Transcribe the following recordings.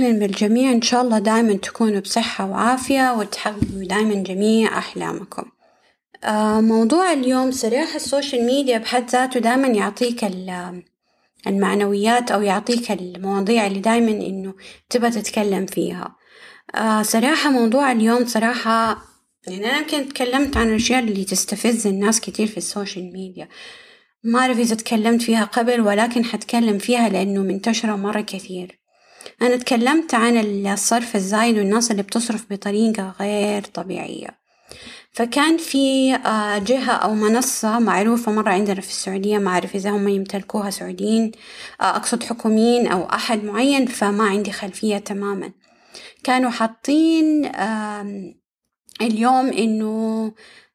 وسهلا بالجميع. إن شاء الله دائما تكونوا بصحة وعافية وتحققوا دائما جميع أحلامكم. آه موضوع اليوم صراحة ال social media بحد ذاته دائما يعطيك المعنويات أو يعطيك المواضيع اللي دائما إنه تبى تتكلم فيها. آه صراحة موضوع اليوم صراحة يعني أنا يمكن تكلمت عن الأشياء اللي تستفز الناس كتير في ال social media. ما أعرف إذا تكلمت فيها قبل ولكن حتكلم فيها لأنه منتشرة مرة كثير. أنا تكلمت عن الصرف الزايد والناس اللي بتصرف بطريقة غير طبيعية. فكان في آه، جهة أو منصة معروفة مرة عندنا في السعودية ما أعرف إذا هم يمتلكوها سعوديين آه، أقصد حكوميين أو أحد معين فما عندي خلفية تماما. كانوا حاطين اليوم إنه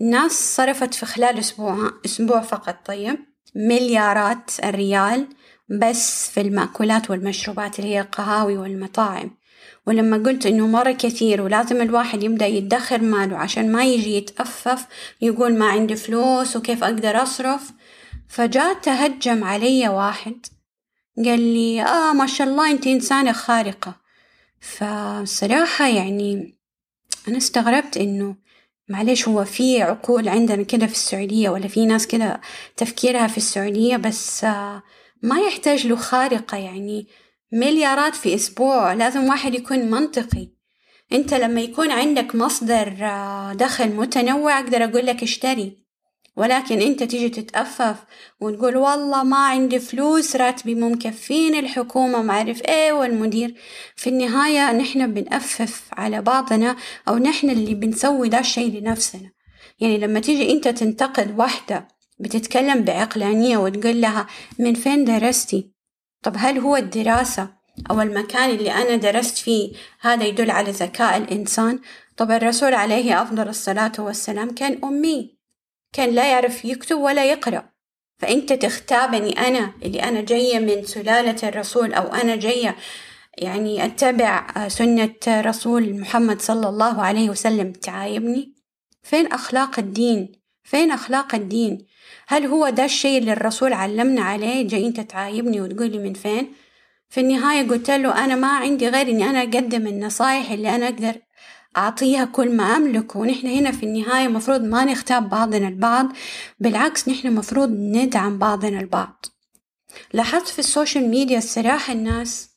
الناس صرفت في خلال أسبوع أسبوع فقط طيب مليارات الريال بس في المأكولات والمشروبات اللي هي القهاوي والمطاعم. ولما قلت إنه مرة كثير ولازم الواحد يبدأ يدخر ماله عشان ما يجي يتأفف يقول ما عندي فلوس وكيف أقدر أصرف فجاء تهجم علي واحد. قال لي آه ما شاء الله أنت إنسانة خارقة. فصراحة يعني أنا استغربت إنه معلش هو في عقول عندنا كده في السعودية ولا في ناس كده تفكيرها في السعودية بس آه ما يحتاج له خارقة يعني. مليارات في أسبوع لازم واحد يكون منطقي. أنت لما يكون عندك مصدر آه، دخل متنوع أقدر أقول لك اشتري. ولكن أنت تيجي تتأفف وتقول والله ما عندي فلوس راتبي مو مكفين الحكومة ما أعرف إيه والمدير. في النهاية نحن بنأفف على بعضنا أو نحن اللي بنسوي ده الشيء لنفسنا. يعني لما تيجي أنت تنتقد واحدة بتتكلم بعقلانية وتقول لها من فين درستي؟ طب هل هو الدراسة أو المكان اللي أنا درست فيه هذا يدل على ذكاء الإنسان؟ طب الرسول عليه أفضل الصلاة والسلام كان أمي كان لا يعرف يكتب ولا يقرأ. فأنت تختابني أنا اللي أنا جاية من سلالة الرسول أو أنا جاية يعني أتبع سنة رسول محمد صلى الله عليه وسلم تعايبني؟ فين أخلاق الدين؟ فين أخلاق الدين؟ هل هو ده الشيء اللي الرسول علمنا عليه؟ جاي أنت تعايرني وتقولي من فين؟ في النهاية قلت له أنا ما عندي غير إني أنا أقدم النصايح اللي أنا أقدر أعطيها كل ما أملك ونحن هنا في النهاية مفروض ما نغتاب بعضنا البعض بالعكس نحن مفروض ندعم بعضنا البعض. لاحظت في ال social media الصراحة الناس؟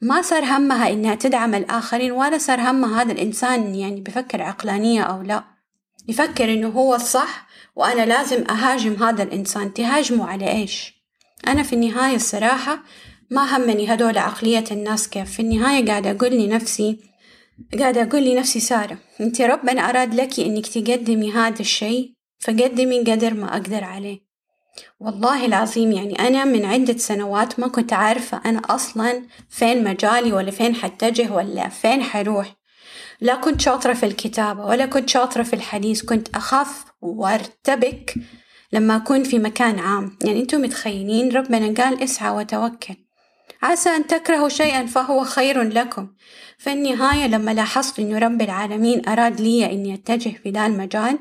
ما صار همها إنها تدعم الآخرين ولا صار همها هذا الإنسان يعني بفكر عقلانية أو لا. يفكر إنه هو الصح وأنا لازم أهاجم هذا الإنسان. تهاجمه على إيش؟ أنا في النهاية الصراحة ما همني هدول عقلية الناس كيف. في النهاية قاعدة أقول لنفسي قاعدة أقول لنفسي سارة أنت ربنا أراد لك إنك تقدمي هذا الشيء فقدمي قدر ما أقدر عليه. والله العظيم يعني أنا من عدة سنوات ما كنت عارفة أنا أصلا فين مجالي ولا فين حتجه ولا فين حروح. لا كنت شاطرة في الكتابة ولا كنت شاطرة في الحديث كنت أخاف وارتبك لما أكون في مكان عام. يعني أنتم متخيلين؟ ربنا قال اسعى وتوكل. عسى أن تكرهوا شيئا فهو خير لكم. في النهاية لما لاحظت أنه رب العالمين أراد لي أني أتجه في ذا المجال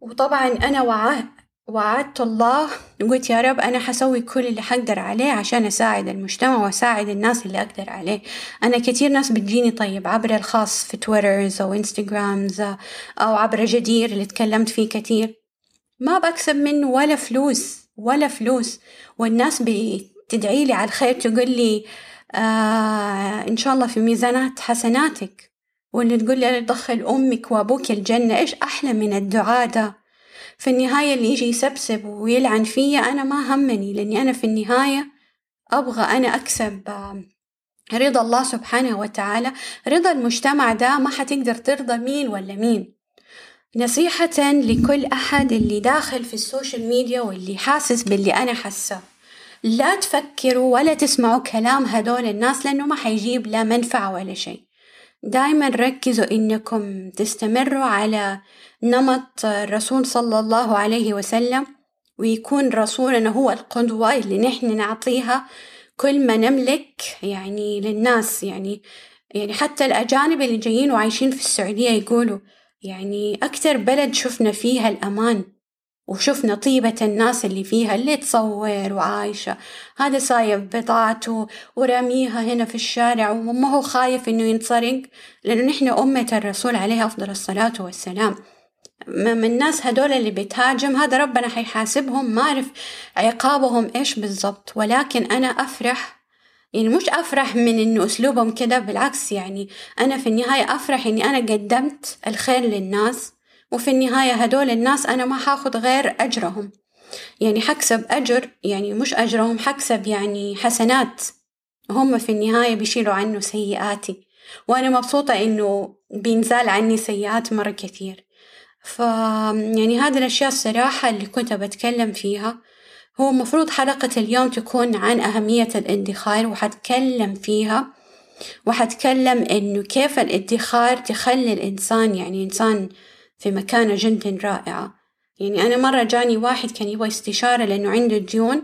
وطبعا أنا وعاه وعدت الله وقلت يا رب أنا حسوي كل اللي حقدر عليه عشان أساعد المجتمع وأساعد الناس اللي أقدر عليه. أنا كتير ناس بتجيني طيب عبر الخاص في تويترز أو إنستغرامز أو عبر جدير اللي تكلمت فيه كتير. ما بكسب منه ولا فلوس ولا فلوس. والناس بتدعي لي على الخير تقول لي آه إن شاء الله في ميزانات حسناتك. واللي تقول لي دخل أمك وأبوك الجنة إيش أحلى من الدعاء ده؟ في النهاية اللي يجي يسبسب ويلعن فيا أنا ما همني لأني أنا في النهاية أبغى أنا أكسب رضا الله سبحانه وتعالى. رضا المجتمع ده ما حتقدر ترضى مين ولا مين. نصيحة لكل أحد اللي داخل في السوشيال ميديا واللي حاسس باللي أنا حاسة. لا تفكروا ولا تسمعوا كلام هدول الناس لأنه ما حيجيب لا منفعة ولا شيء. دايما ركزوا إنكم تستمروا على نمط الرسول صلى الله عليه وسلم ويكون رسولنا هو القدوة اللي نحن نعطيها كل ما نملك يعني للناس. يعني يعني حتى الأجانب اللي جايين وعايشين في السعودية يقولوا يعني أكثر بلد شفنا فيها الأمان. وشفنا طيبة الناس اللي فيها اللي تصور وعايشة. هذا سايب بضاعته وراميها هنا في الشارع وما هو خايف إنه ينسرق لأنه نحن أمة الرسول عليه أفضل الصلاة والسلام. من الناس هدول اللي بتهاجم هذا ربنا حيحاسبهم ما أعرف عقابهم إيش بالضبط. ولكن أنا أفرح يعني مش أفرح من إنه أسلوبهم كده بالعكس يعني أنا في النهاية أفرح إني أنا قدمت الخير للناس. وفي النهاية هدول الناس أنا ما حاخد غير أجرهم. يعني حكسب أجر يعني مش أجرهم حكسب يعني حسنات. هم في النهاية بيشيلوا عنه سيئاتي. وأنا مبسوطة إنه بينزال عني سيئات مرة كثير. ف يعني هذه الأشياء الصراحة اللي كنت بتكلم فيها. هو مفروض حلقة اليوم تكون عن أهمية الادخار وحتكلم فيها. وحتكلم إنه كيف الادخار تخلي الإنسان يعني إنسان في مكانة جدا رائعة. يعني أنا مرة جاني واحد كان يبغى استشارة لأنه عنده ديون.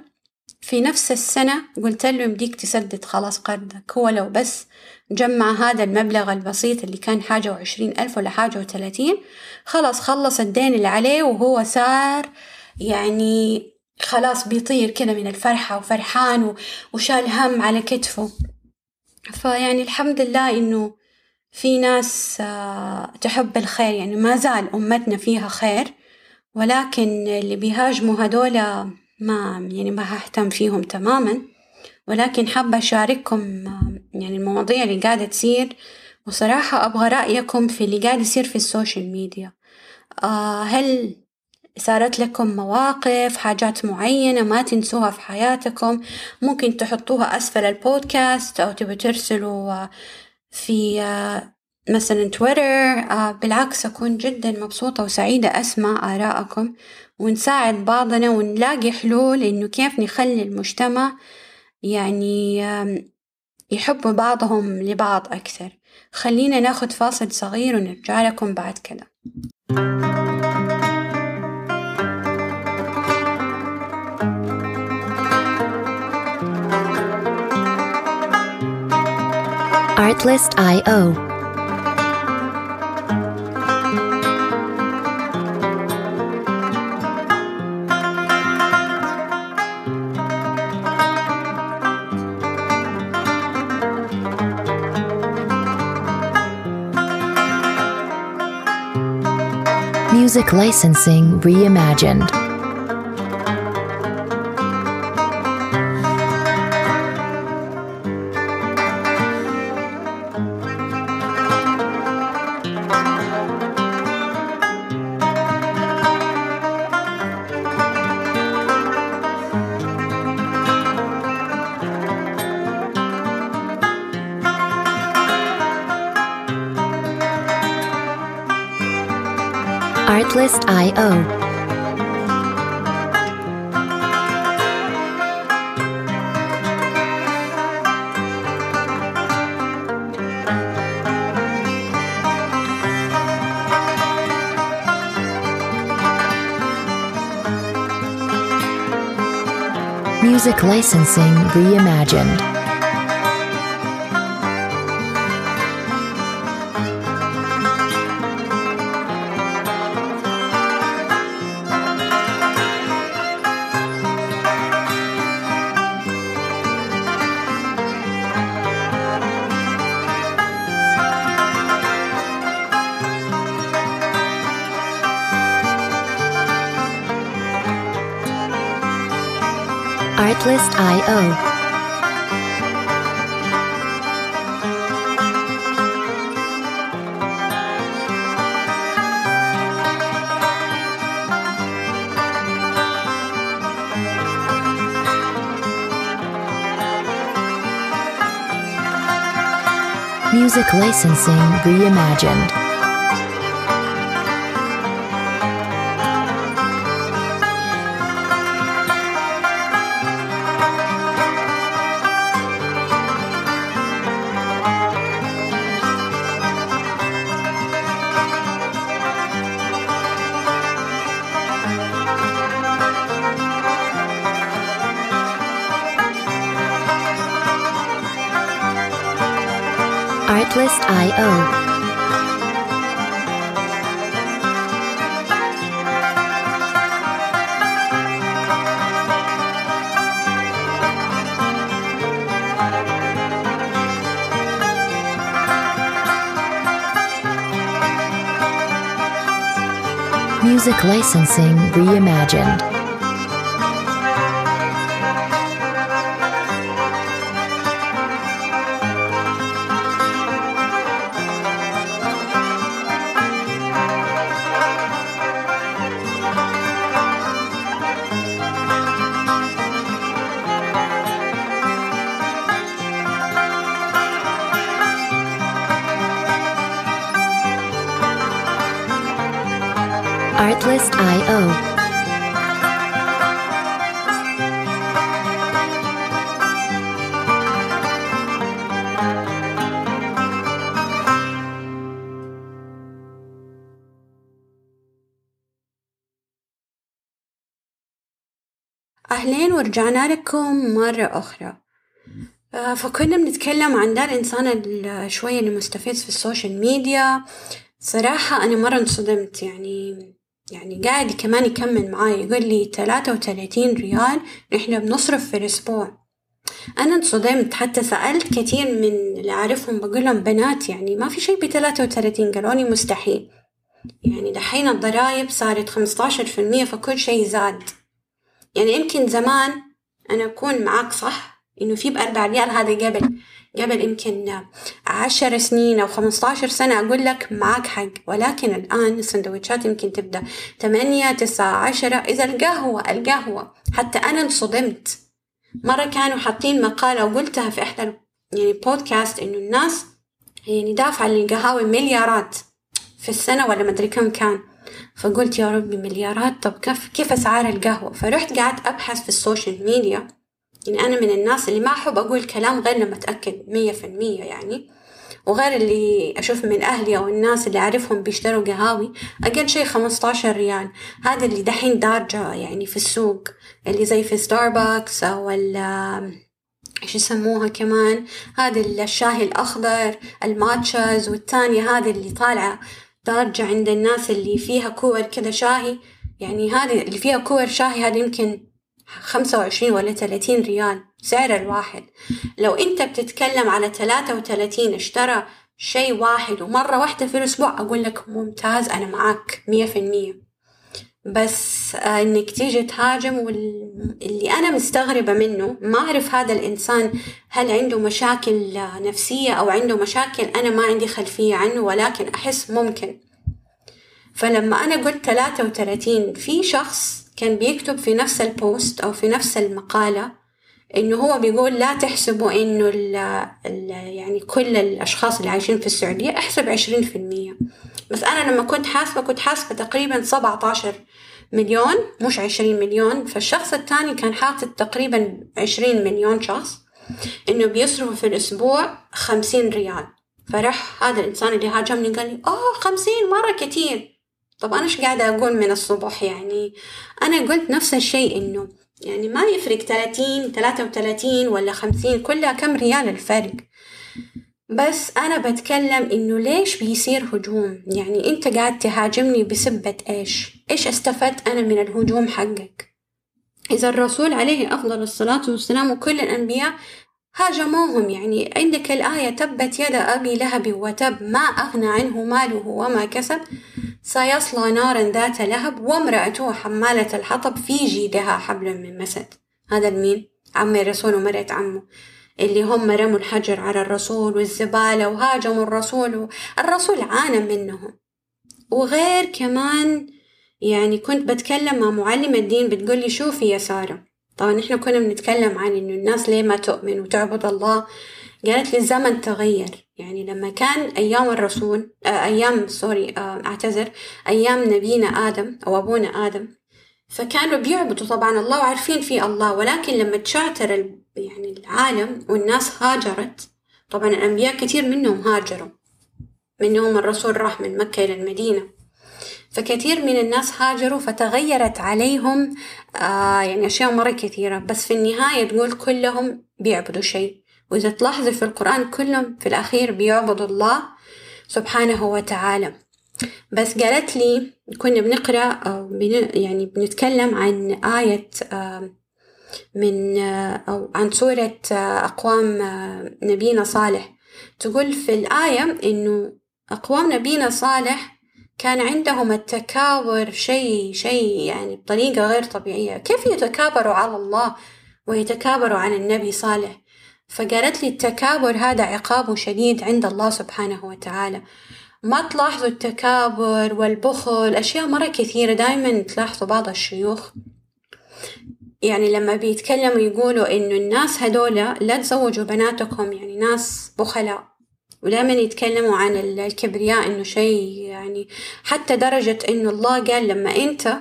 في نفس السنة قلت له يمديك تسدد خلاص قرضك هو لو بس جمع هذا المبلغ البسيط اللي كان حاجة وعشرين ألف ولا حاجة وثلاثين خلاص خلص الدين اللي عليه وهو صار يعني خلاص بيطير كده من الفرحة وفرحان وشال هم على كتفه. فيعني الحمد لله إنه في ناس آه، تحب الخير يعني ما زال أمتنا فيها خير ولكن اللي بيهاجموا هدول ما يعني ما ههتم فيهم تماما. ولكن حابة أشارككم يعني المواضيع اللي قاعدة تصير. وصراحة أبغى رأيكم في اللي قاعد يصير في ال social media. آه هل صارت لكم مواقف حاجات معينة ما تنسوها في حياتكم؟ ممكن تحطوها أسفل البودكاست أو تبي ترسلوا في آه، مثلا تويتر آه، بالعكس أكون جدا مبسوطة وسعيدة أسمع آراءكم ونساعد بعضنا ونلاقي حلول إنه كيف نخلي المجتمع يعني يحب بعضهم لبعض أكثر. خلينا ناخد فاصل صغير ونرجع لكم بعد كده. Artlist.io Music Licensing Reimagined. Artlist.io. Music Licensing Reimagined. Artlist.io. Music Licensing Reimagined. Artlist.io Music Licensing Reimagined. Artlist.io. أهلين ورجعنا لكم مرة أخرى آه، فكنا بنتكلم عن ده الإنسان ال- شوية اللي مستفز في السوشيال ميديا صراحة أنا مرة انصدمت يعني يعني قاعد كمان يكمل معاي يقول لي تلاتة وتلاتين ريال إحنا بنصرف في الأسبوع. أنا انصدمت حتى سألت كتير من اللي أعرفهم بقول لهم بنات يعني ما في شي بتلاتة وتلاتين قالوا لي مستحيل. يعني دحين الضرايب صارت خمستاشر في المية فكل شي زاد. يعني يمكن زمان أنا أكون معاك صح؟ إنه في بأربع ريال هذا قبل. قبل يمكن عشر سنين أو خمستاشر سنة أقول لك معاك حق. ولكن الآن السندوتشات يمكن تبدأ ثمانية تسعة عشرة. إذا القهوة القهوة. حتى أنا انصدمت. مرة كانوا حاطين مقالة وقلتها في إحدى يعني بودكاست إنه الناس يعني دافعة للقهاوي مليارات في السنة ولا مدري كم كان. فقلت يا ربي مليارات. طب كيف كيف أسعار القهوة؟ فرحت قعدت أبحث في ال social media. يعني أنا من الناس اللي ما أحب أقول كلام غير لما أتأكد مية في المية يعني. وغير اللي أشوف من أهلي أو الناس اللي أعرفهم بيشتروا قهاوي أقل شيء خمستاشر ريال. هذا اللي دحين دارجة يعني في السوق اللي زي في ستاربكس أو ال إيش يسموها كمان؟ هذا الشاي الأخضر الماتشاز والتانية هذه اللي طالعة دارجة عند الناس اللي فيها كور كذا شاهي. يعني هذه اللي فيها كور شاهي هذه يمكن خمسة وعشرين ولا ثلاثين ريال سعر الواحد. لو انت بتتكلم على ثلاثة وثلاثين اشترى شيء واحد ومرة واحدة في الأسبوع أقول لك ممتاز أنا معاك مية في المية. بس آه، إنك تيجي تهاجم واللي أنا مستغربة منه ما أعرف هذا الإنسان هل عنده مشاكل آه، نفسية أو عنده مشاكل أنا ما عندي خلفية عنه ولكن أحس ممكن. فلما أنا قلت 33 في شخص كان بيكتب في نفس البوست أو في نفس المقالة إنه هو بيقول لا تحسبوا إنه ال ال يعني كل الأشخاص اللي عايشين في السعودية احسب عشرين في المية. بس أنا لما كنت حاسبة كنت حاسبة تقريبا 17 مليون مش عشرين مليون. فالشخص الثاني كان حاطط تقريبا عشرين مليون شخص إنه بيصرفوا في الأسبوع خمسين ريال. فرح هذا الإنسان اللي هاجمني قال لي اوه خمسين مرة كتير. طب أنا إيش قاعدة أقول من الصبح يعني؟ أنا قلت نفس الشيء إنه يعني ما يفرق 30 33 ولا 50 كلها كم ريال الفرق. بس أنا بتكلم إنه ليش بيصير هجوم؟ يعني أنت قاعد تهاجمني بسبة إيش؟ إيش استفدت أنا من الهجوم حقك؟ إذا الرسول عليه أفضل الصلاة والسلام وكل الأنبياء هاجموهم يعني عندك الآية تبت يد أبي لهب وتب ما أغنى عنه ماله وما كسب. سيصلى نارا ذات لهب وامرأته حمالة الحطب في جيدها حبل من مسد. هذا المين؟ عم الرسول ومرأة عمه اللي هم رموا الحجر على الرسول والزبالة وهاجموا الرسول الرسول عانى منهم. وغير كمان يعني كنت بتكلم مع معلمة الدين بتقولي شوفي يا سارة طبعا إحنا كنا بنتكلم عن إنه الناس ليه ما تؤمن وتعبد الله؟ قالت لي الزمن تغير. يعني لما كان أيام الرسول آه أيام سوري آه أعتذر أيام نبينا آدم أو أبونا آدم فكانوا بيعبدوا. طبعا الله وعارفين في الله ولكن لما تشعتر يعني العالم والناس هاجرت طبعا الأنبياء كثير منهم هاجروا. منهم الرسول راح من مكة إلى المدينة. فكثير من الناس هاجروا فتغيرت عليهم آه يعني أشياء مرة كثيرة. بس في النهاية تقول كلهم بيعبدوا شيء. وإذا تلاحظي في القرآن كلهم في الأخير بيعبدوا الله سبحانه وتعالى. بس قالت لي كنا بنقرأ أو بن يعني بنتكلم عن آية آه من آه أو عن سورة آه أقوام نبينا صالح. تقول في الآية إنه أقوام نبينا صالح كان عندهم التكابر شيء شيء يعني بطريقة غير طبيعية. كيف يتكابروا على الله ويتكابروا عن النبي صالح؟ فقالت لي التكابر هذا عقابه شديد عند الله سبحانه وتعالى. ما تلاحظوا التكابر والبخل؟ أشياء مرة كثيرة دايما تلاحظوا بعض الشيوخ. يعني لما بيتكلموا يقولوا إنه الناس هدولا لا تزوجوا بناتكم يعني ناس بخلاء. ودائما يتكلموا عن الكبرياء إنه شيء يعني حتى درجة إنه الله قال لما أنت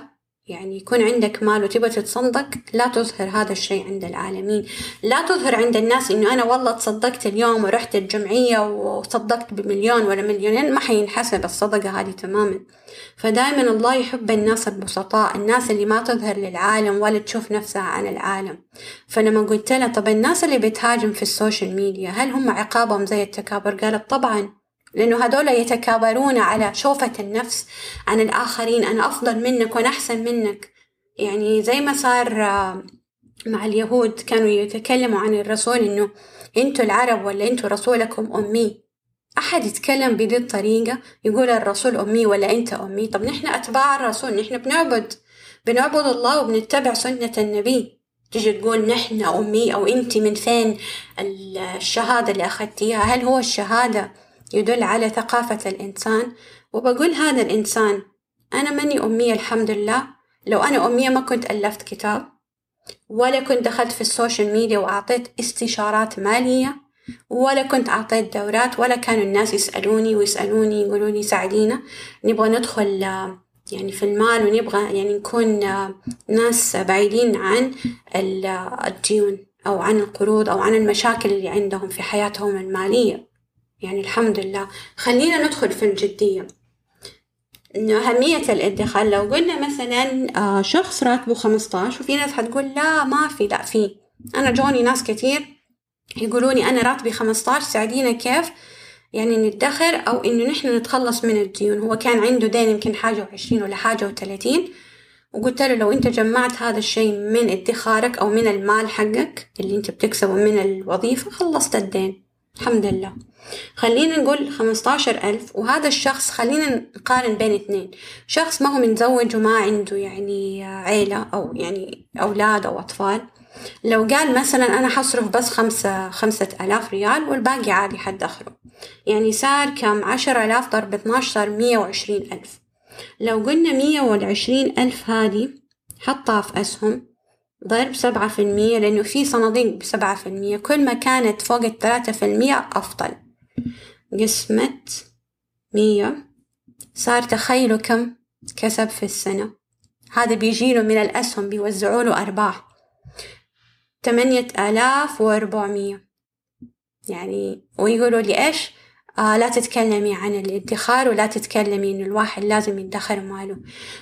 يعني يكون عندك مال وتبغى تتصدق لا تظهر هذا الشيء عند العالمين. لا تظهر عند الناس إنه أنا والله تصدقت اليوم ورحت الجمعية وصدقت بمليون ولا مليونين ما حينحسب الصدقة هذه تماما. فدائما الله يحب الناس البسطاء الناس اللي ما تظهر للعالم ولا تشوف نفسها عن العالم. فلما قلت لها طب الناس اللي بتهاجم في السوشيال ميديا هل هم عقابهم زي التكابر؟ قالت طبعا. لأنه هذول يتكابرون على شوفة النفس عن الآخرين أنا أفضل منك وأنا أحسن منك. يعني زي ما صار آه، مع اليهود كانوا يتكلموا عن الرسول إنه أنتوا العرب ولا أنتوا رسولكم أمي. أحد يتكلم بهذه الطريقة يقول الرسول أمي ولا أنت أمي؟ طب نحن أتباع الرسول نحن بنعبد بنعبد الله وبنتبع سنة النبي. تيجي تقول نحن أمية وأنت من فين الشهادة اللي أخذتيها؟ هل هو الشهادة؟ يدل على ثقافة الإنسان وبقول هذا الإنسان أنا ماني أمية الحمد لله لو أنا أمية ما كنت ألفت كتاب ولا كنت دخلت في ال social media وأعطيت استشارات مالية ولا كنت أعطيت دورات ولا كانوا الناس يسألوني ويسألوني يقولوا لي ساعدينا نبغى ندخل يعني في المال ونبغى يعني نكون ناس بعيدين عن الديون أو عن القروض أو عن المشاكل اللي عندهم في حياتهم المالية. يعني الحمد لله. خلينا ندخل في الجدية. إنه أهمية الادخار لو قلنا مثلا آه، شخص راتبه خمسطاش وفي ناس حتقول لا ما في لا في. أنا جوني ناس كتير يقولوني أنا راتبي خمسطاش ساعدينا كيف؟ يعني ندخر أو إنه نحن نتخلص من الديون. هو كان عنده دين يمكن حاجة وعشرين ولا حاجة وثلاثين وقلت له لو أنت جمعت هذا الشيء من ادخارك أو من المال حقك اللي أنت بتكسبه من الوظيفة خلصت الدين. الحمد لله. خلينا نقول خمستاشر ألف وهذا الشخص خلينا نقارن بين اثنين. شخص ما هو متزوج وما عنده يعني عيلة أو يعني أولاد أو أطفال. لو قال مثلا أنا حصرف بس خمسة خمسة آلاف ريال والباقي عادي حدخره يعني صار كم؟ عشرة آلاف ضرب اتناش صار مية وعشرين ألف. لو قلنا مية والعشرين ألف هذه حطها في أسهم ضرب سبعة في المية لأنه في صناديق بسبعة في المية. كل ما كانت فوق الثلاثة في المية أفضل. قسمت مية. صار تخيلوا كم كسب في السنة. هذا بيجيله من الأسهم بيوزعوا له أرباح. تمانية آلاف وأربعمية. يعني ويقولوا لي إيش؟ آه لا تتكلمي عن الادخار ولا تتكلمي إنه الواحد لازم يدخر ماله.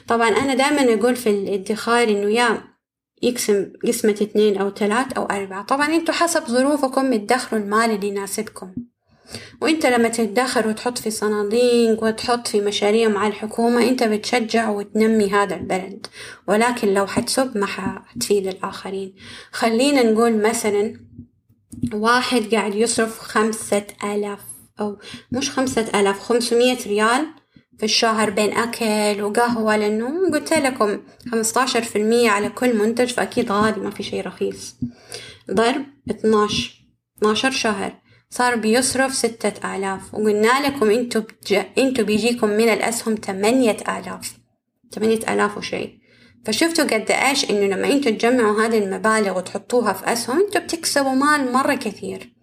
طبعا أنا دائما أقول في الادخار إنه يا يقسم قسمة اثنين أو ثلاث أو أربعة. طبعا أنتوا حسب ظروفكم تدخلوا المال اللي يناسبكم. وأنت لما تتدخل وتحط في صناديق وتحط في مشاريع مع الحكومة أنت بتشجع وتنمي هذا البلد. ولكن لو حتسب ما حتفيد الآخرين. خلينا نقول مثلا واحد قاعد يصرف خمسة آلاف أو مش خمسة آلاف خمسمية ريال في الشهر بين أكل وقهوة لأنه قلت لكم خمستاشر في المية على كل منتج فأكيد غالي ما في شي رخيص. ضرب اتناش اتناشر شهر. صار بيصرف ستة آلاف. وقلنا لكم انتو بتج... انتو بيجيكم من الأسهم تمانية آلاف. تمانية آلاف وشي فشفتوا قد إيش إنه لما انتو تجمعوا هذه المبالغ وتحطوها في أسهم انتو بتكسبوا مال مرة كثير.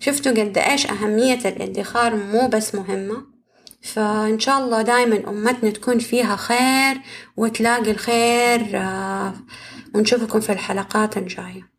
شفتوا قد إيش أهمية الادخار مو بس مهمة؟ فإن شاء الله دايما أمتنا تكون فيها خير وتلاقي الخير آه، ونشوفكم في الحلقات الجاية.